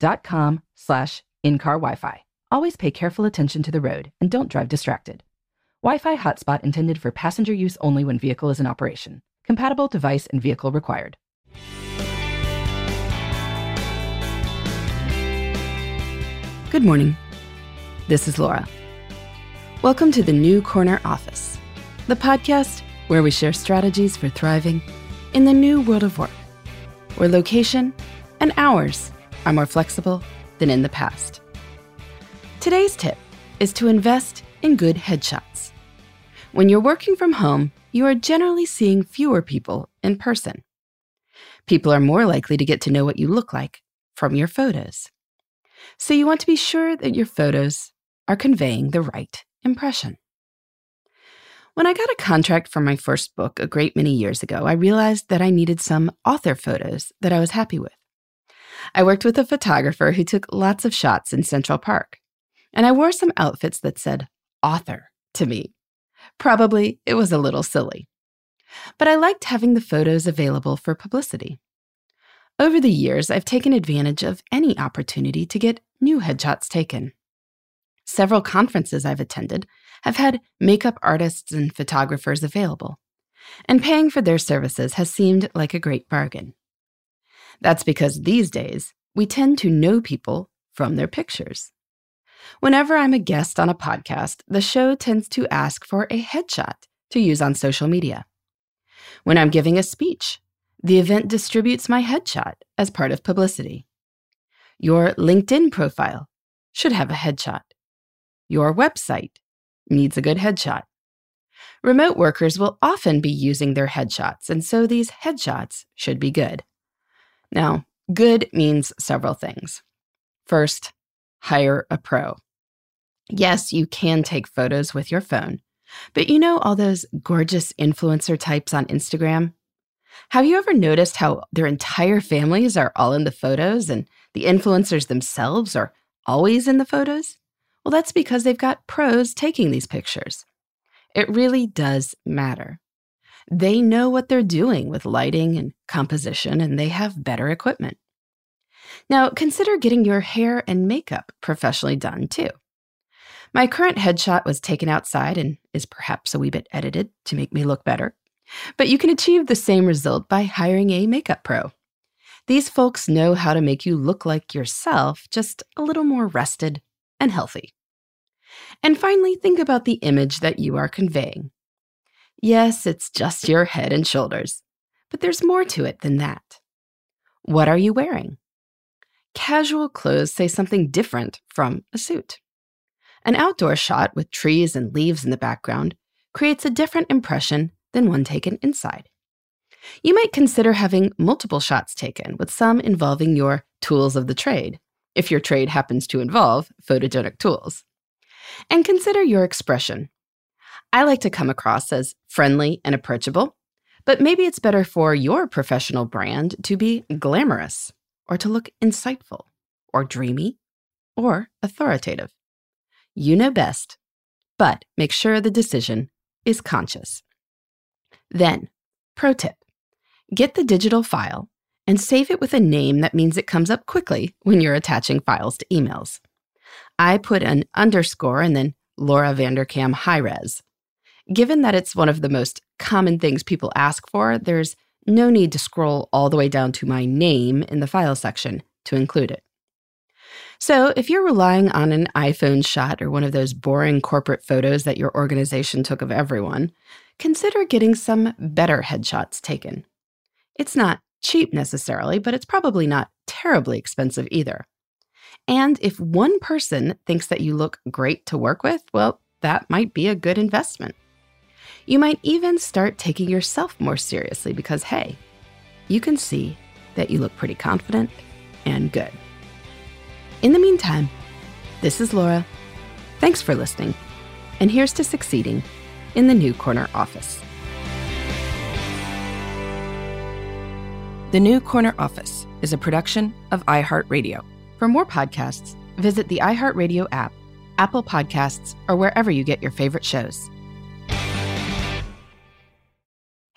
att.com slash in-car Wi-Fi. Always pay careful attention to the road and don't drive distracted. Wi-Fi hotspot intended for passenger use only when vehicle is in operation. Compatible device and vehicle required. Good morning. This is Laura. Welcome to the New Corner Office, the podcast where we share strategies for thriving in the new world of work, where location and hours are more flexible than in the past. Today's tip is to invest in good headshots. When you're working from home, you are generally seeing fewer people in person. People are more likely to get to know what you look like from your photos. So you want to be sure that your photos are conveying the right impression. When I got a contract for my first book a great many years ago, I realized that I needed some author photos that I was happy with. I worked with a photographer who took lots of shots in Central Park, and I wore some outfits that said author to me. Probably it was a little silly. But I liked having the photos available for publicity. Over the years, I've taken advantage of any opportunity to get new headshots taken. Several conferences I've attended have had makeup artists and photographers available, and paying for their services has seemed like a great bargain. That's because these days, we tend to know people from their pictures. Whenever I'm a guest on a podcast, the show tends to ask for a headshot to use on social media. When I'm giving a speech, the event distributes my headshot as part of publicity. Your LinkedIn profile should have a headshot. Your website needs a good headshot. Remote workers will often be using their headshots, and so these headshots should be good. Now, good means several things. First, hire a pro. Yes, you can take photos with your phone, but you know all those gorgeous influencer types on Instagram? Have you ever noticed how their entire families are all in the photos and the influencers themselves are always in the photos? Well, that's because they've got pros taking these pictures. It really does matter. They know what they're doing with lighting and composition, and they have better equipment. Now, consider getting your hair and makeup professionally done too. My current headshot was taken outside and is perhaps a wee bit edited to make me look better. But you can achieve the same result by hiring a makeup pro. These folks know how to make you look like yourself, just a little more rested and healthy. And finally, think about the image that you are conveying. Yes, it's just your head and shoulders, but there's more to it than that. What are you wearing? Casual clothes say something different from a suit. An outdoor shot with trees and leaves in the background creates a different impression than one taken inside. You might consider having multiple shots taken, with some involving your tools of the trade, if your trade happens to involve photogenic tools. And consider your expression. I like to come across as friendly and approachable, but maybe it's better for your professional brand to be glamorous or to look insightful or dreamy or authoritative. You know best, but make sure the decision is conscious. Then, pro tip get the digital file and save it with a name that means it comes up quickly when you're attaching files to emails. I put an underscore and then Laura Vanderkam high res. Given that it's one of the most common things people ask for, there's no need to scroll all the way down to my name in the file section to include it. So, if you're relying on an iPhone shot or one of those boring corporate photos that your organization took of everyone, consider getting some better headshots taken. It's not cheap necessarily, but it's probably not terribly expensive either. And if one person thinks that you look great to work with, well, that might be a good investment. You might even start taking yourself more seriously because, hey, you can see that you look pretty confident and good. In the meantime, this is Laura. Thanks for listening, and here's to succeeding in the new corner office. The New Corner Office is a production of iHeartRadio. For more podcasts, visit the iHeartRadio app, Apple Podcasts, or wherever you get your favorite shows.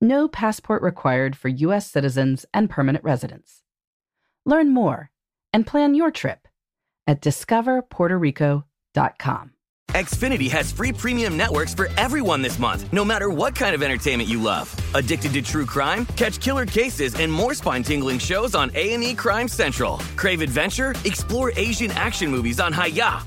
No passport required for U.S. citizens and permanent residents. Learn more and plan your trip at discoverpuertorico.com. Xfinity has free premium networks for everyone this month, no matter what kind of entertainment you love. Addicted to true crime? Catch killer cases and more spine-tingling shows on A&E Crime Central. Crave adventure? Explore Asian action movies on Hi-YAH.